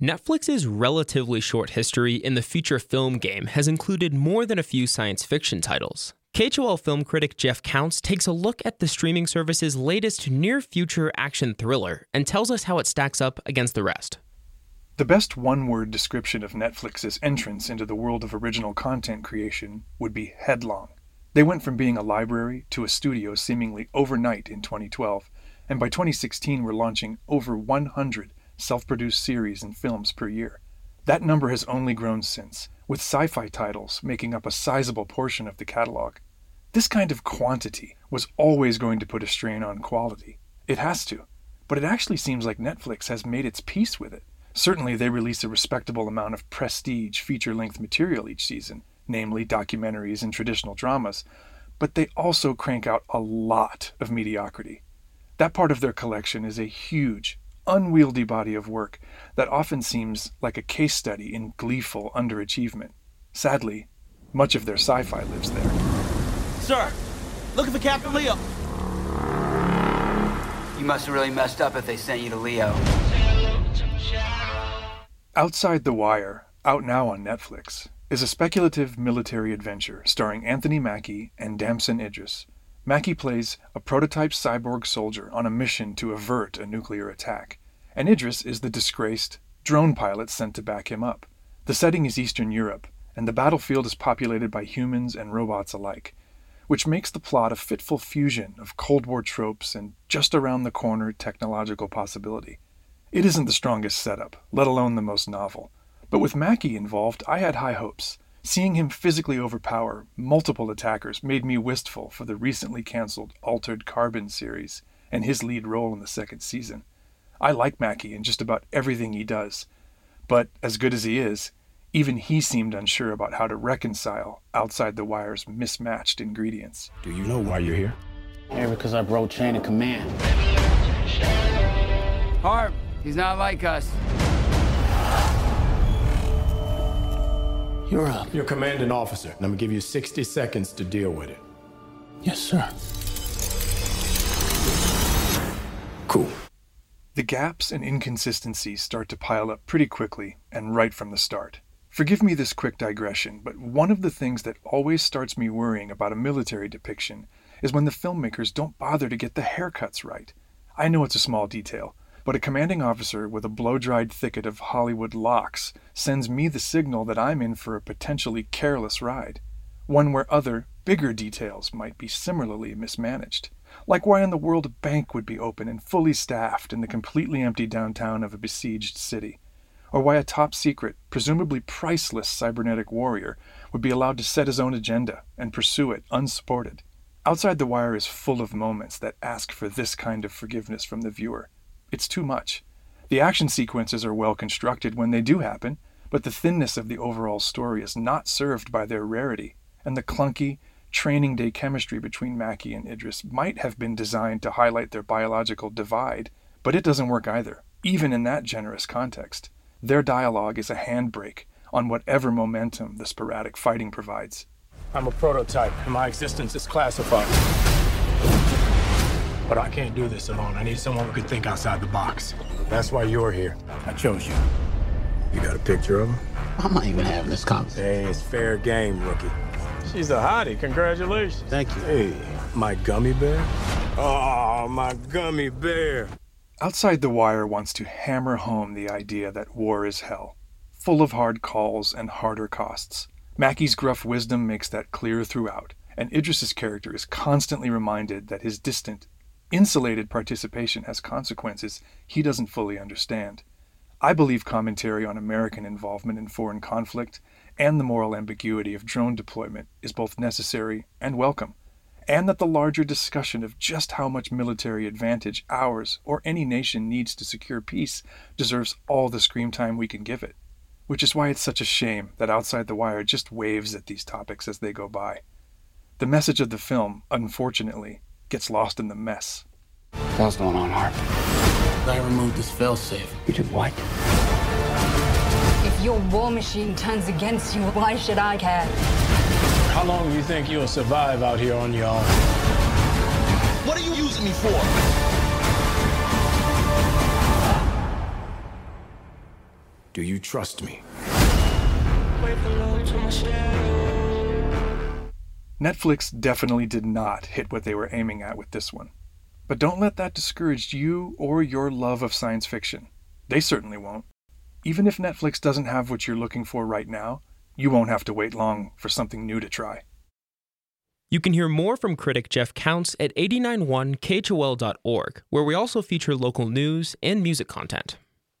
Netflix's relatively short history in the feature film game has included more than a few science fiction titles. KHOL film critic Jeff Counts takes a look at the streaming service's latest near future action thriller and tells us how it stacks up against the rest. The best one word description of Netflix's entrance into the world of original content creation would be headlong. They went from being a library to a studio seemingly overnight in 2012, and by 2016 were launching over 100 self produced series and films per year. That number has only grown since, with sci fi titles making up a sizable portion of the catalog. This kind of quantity was always going to put a strain on quality. It has to. But it actually seems like Netflix has made its peace with it. Certainly, they release a respectable amount of prestige feature length material each season, namely documentaries and traditional dramas, but they also crank out a lot of mediocrity. That part of their collection is a huge, unwieldy body of work that often seems like a case study in gleeful underachievement. Sadly, much of their sci fi lives there. Sir, looking for Captain Leo. You must have really messed up if they sent you to Leo. Outside the Wire, out now on Netflix, is a speculative military adventure starring Anthony Mackie and Damson Idris. Mackie plays a prototype cyborg soldier on a mission to avert a nuclear attack, and Idris is the disgraced drone pilot sent to back him up. The setting is Eastern Europe, and the battlefield is populated by humans and robots alike, which makes the plot a fitful fusion of Cold War tropes and just around the corner technological possibility. It isn't the strongest setup, let alone the most novel, but with Mackie involved, I had high hopes. Seeing him physically overpower multiple attackers made me wistful for the recently canceled Altered Carbon series and his lead role in the second season. I like Mackie in just about everything he does, but as good as he is, even he seemed unsure about how to reconcile outside the wire's mismatched ingredients. Do you know why you're here? Here because I broke chain of command. Harp, he's not like us. You're up. You're commanding officer, and I'm gonna give you 60 seconds to deal with it. Yes, sir. Cool. The gaps and inconsistencies start to pile up pretty quickly and right from the start. Forgive me this quick digression, but one of the things that always starts me worrying about a military depiction is when the filmmakers don't bother to get the haircuts right. I know it's a small detail, but a commanding officer with a blow dried thicket of Hollywood locks sends me the signal that I'm in for a potentially careless ride, one where other, bigger details might be similarly mismanaged. Like why in the world a bank would be open and fully staffed in the completely empty downtown of a besieged city, or why a top secret, presumably priceless cybernetic warrior would be allowed to set his own agenda and pursue it unsupported. Outside the Wire is full of moments that ask for this kind of forgiveness from the viewer. It's too much. The action sequences are well constructed when they do happen, but the thinness of the overall story is not served by their rarity, and the clunky, training day chemistry between Mackie and Idris might have been designed to highlight their biological divide, but it doesn't work either, even in that generous context. Their dialogue is a handbrake on whatever momentum the sporadic fighting provides. I'm a prototype, and my existence is classified. But I can't do this alone. I need someone who could think outside the box. That's why you're here. I chose you. You got a picture of her? I'm not even having this conversation. Hey, it's fair game, rookie. She's a hottie. Congratulations. Thank you. Hey, my gummy bear? Oh, my gummy bear. Outside the Wire wants to hammer home the idea that war is hell, full of hard calls and harder costs. Mackie's gruff wisdom makes that clear throughout, and Idris's character is constantly reminded that his distant, insulated participation has consequences he doesn't fully understand. I believe commentary on American involvement in foreign conflict and the moral ambiguity of drone deployment is both necessary and welcome, and that the larger discussion of just how much military advantage ours or any nation needs to secure peace deserves all the screen time we can give it. Which is why it's such a shame that Outside the Wire just waves at these topics as they go by. The message of the film, unfortunately, gets lost in the mess. What's going on, Harp? I removed this failsafe. You did what? If your war machine turns against you, why should I care? How long do you think you'll survive out here on your own? What are you using me for? Do you trust me? Netflix definitely did not hit what they were aiming at with this one. But don't let that discourage you or your love of science fiction. They certainly won't. Even if Netflix doesn't have what you're looking for right now, you won't have to wait long for something new to try. You can hear more from critic Jeff Counts at 891khol.org, where we also feature local news and music content.